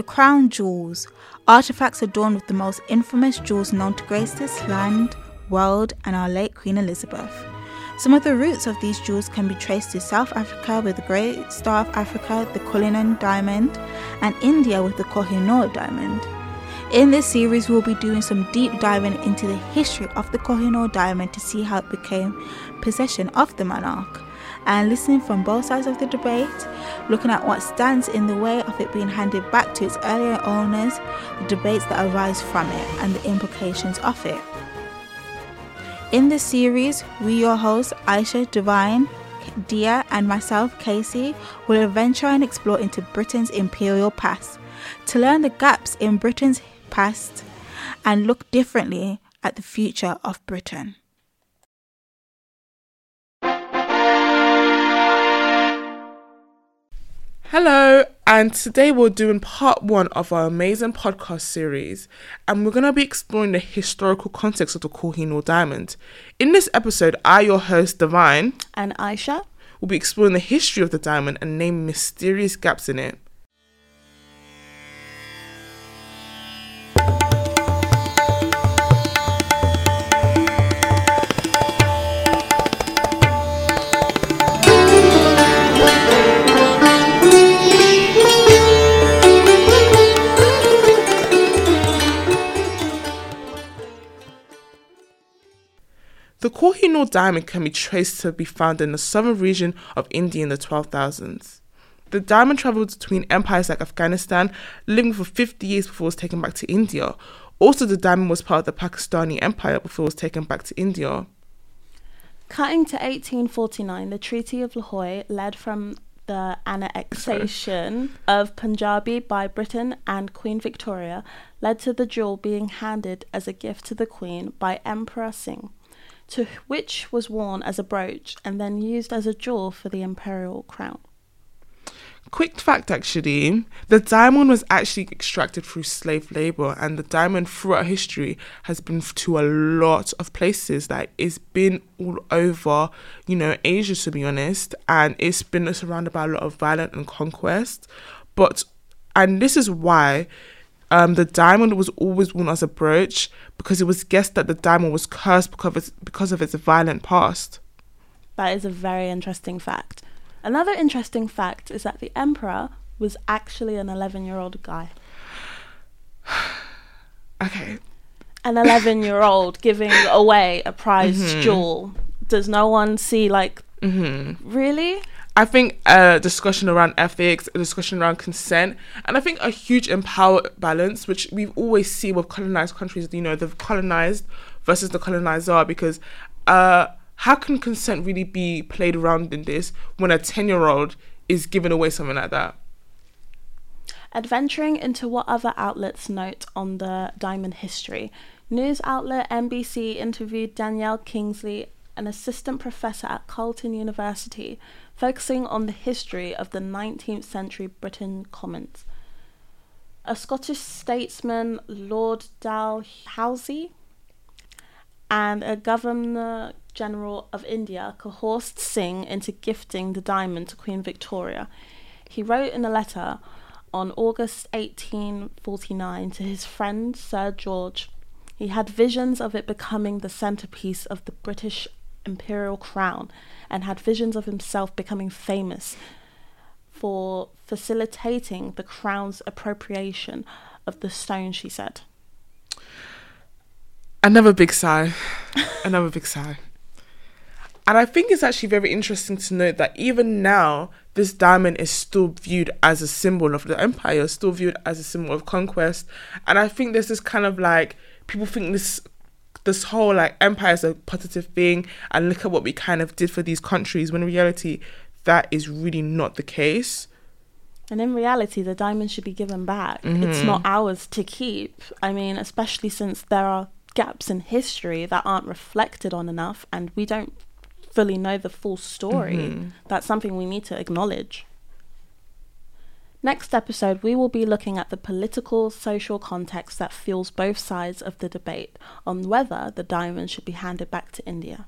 The crown jewels, artifacts adorned with the most infamous jewels known to grace this land, world, and our late Queen Elizabeth. Some of the roots of these jewels can be traced to South Africa with the Great Star of Africa, the Cullinan diamond, and India with the Kohinoor diamond. In this series, we'll be doing some deep diving into the history of the Kohinoor diamond to see how it became possession of the monarch, and listening from both sides of the debate, looking at what stands in the way of it being handed back to its earlier owners, the debates that arise from it, and the implications of it. In this series, we, your hosts, Aisha, Divine, Dia, and myself, Casey, will adventure and explore into Britain's imperial past to learn the gaps in Britain's past and look differently at the future of Britain. Hello, and today we're doing part one of our amazing podcast series, and we're going to be exploring the historical context of the Kohinoor diamond. In this episode, I, your host, Divine, and Aisha, will be exploring the history of the diamond and name mysterious gaps in it. The Kohinoor diamond can be traced to be found in the southern region of India in the 12,000s. The diamond traveled between empires like Afghanistan, living for 50 years before it was taken back to India. Also, the diamond was part of the Pakistani Empire before it was taken back to India. Cutting to 1849, the Treaty of Lahore led from the annexation of Punjabi by Britain and Queen Victoria led to the jewel being handed as a gift to the Queen by Emperor Singh to which was worn as a brooch and then used as a jewel for the imperial crown. Quick fact actually, the diamond was actually extracted through slave labor, and the diamond throughout history has been to a lot of places. Like it's been all over, you know, Asia to be honest, and it's been surrounded by a lot of violence and conquest. But, and this is why um, the diamond was always worn as a brooch because it was guessed that the diamond was cursed because of its, because of its violent past. That is a very interesting fact. Another interesting fact is that the emperor was actually an 11 year old guy. okay. An 11 year old giving away a prized mm-hmm. jewel. Does no one see, like, mm-hmm. really? I think a discussion around ethics, a discussion around consent, and I think a huge empower balance, which we've always seen with colonized countries, you know, the colonized versus the colonizer, because uh, how can consent really be played around in this when a 10 year old is giving away something like that? Adventuring into what other outlets note on the diamond history, news outlet NBC interviewed Danielle Kingsley, an assistant professor at Carleton University, focusing on the history of the 19th century Britain Commons. A Scottish statesman, Lord Dalhousie, and a Governor General of India coerced Singh into gifting the diamond to Queen Victoria. He wrote in a letter on August 1849 to his friend Sir George. He had visions of it becoming the centerpiece of the British imperial crown and had visions of himself becoming famous for facilitating the crown's appropriation of the stone, she said. Another big sigh. Another big sigh. And I think it's actually very interesting to note that even now, this diamond is still viewed as a symbol of the empire, still viewed as a symbol of conquest. And I think there's this kind of like, people think this this whole like empire is a positive thing and look at what we kind of did for these countries when in reality that is really not the case. And in reality the diamond should be given back. Mm-hmm. it's not ours to keep. I mean especially since there are gaps in history that aren't reflected on enough and we don't fully know the full story. Mm-hmm. that's something we need to acknowledge Next episode, we will be looking at the political social context that fuels both sides of the debate on whether the diamond should be handed back to India.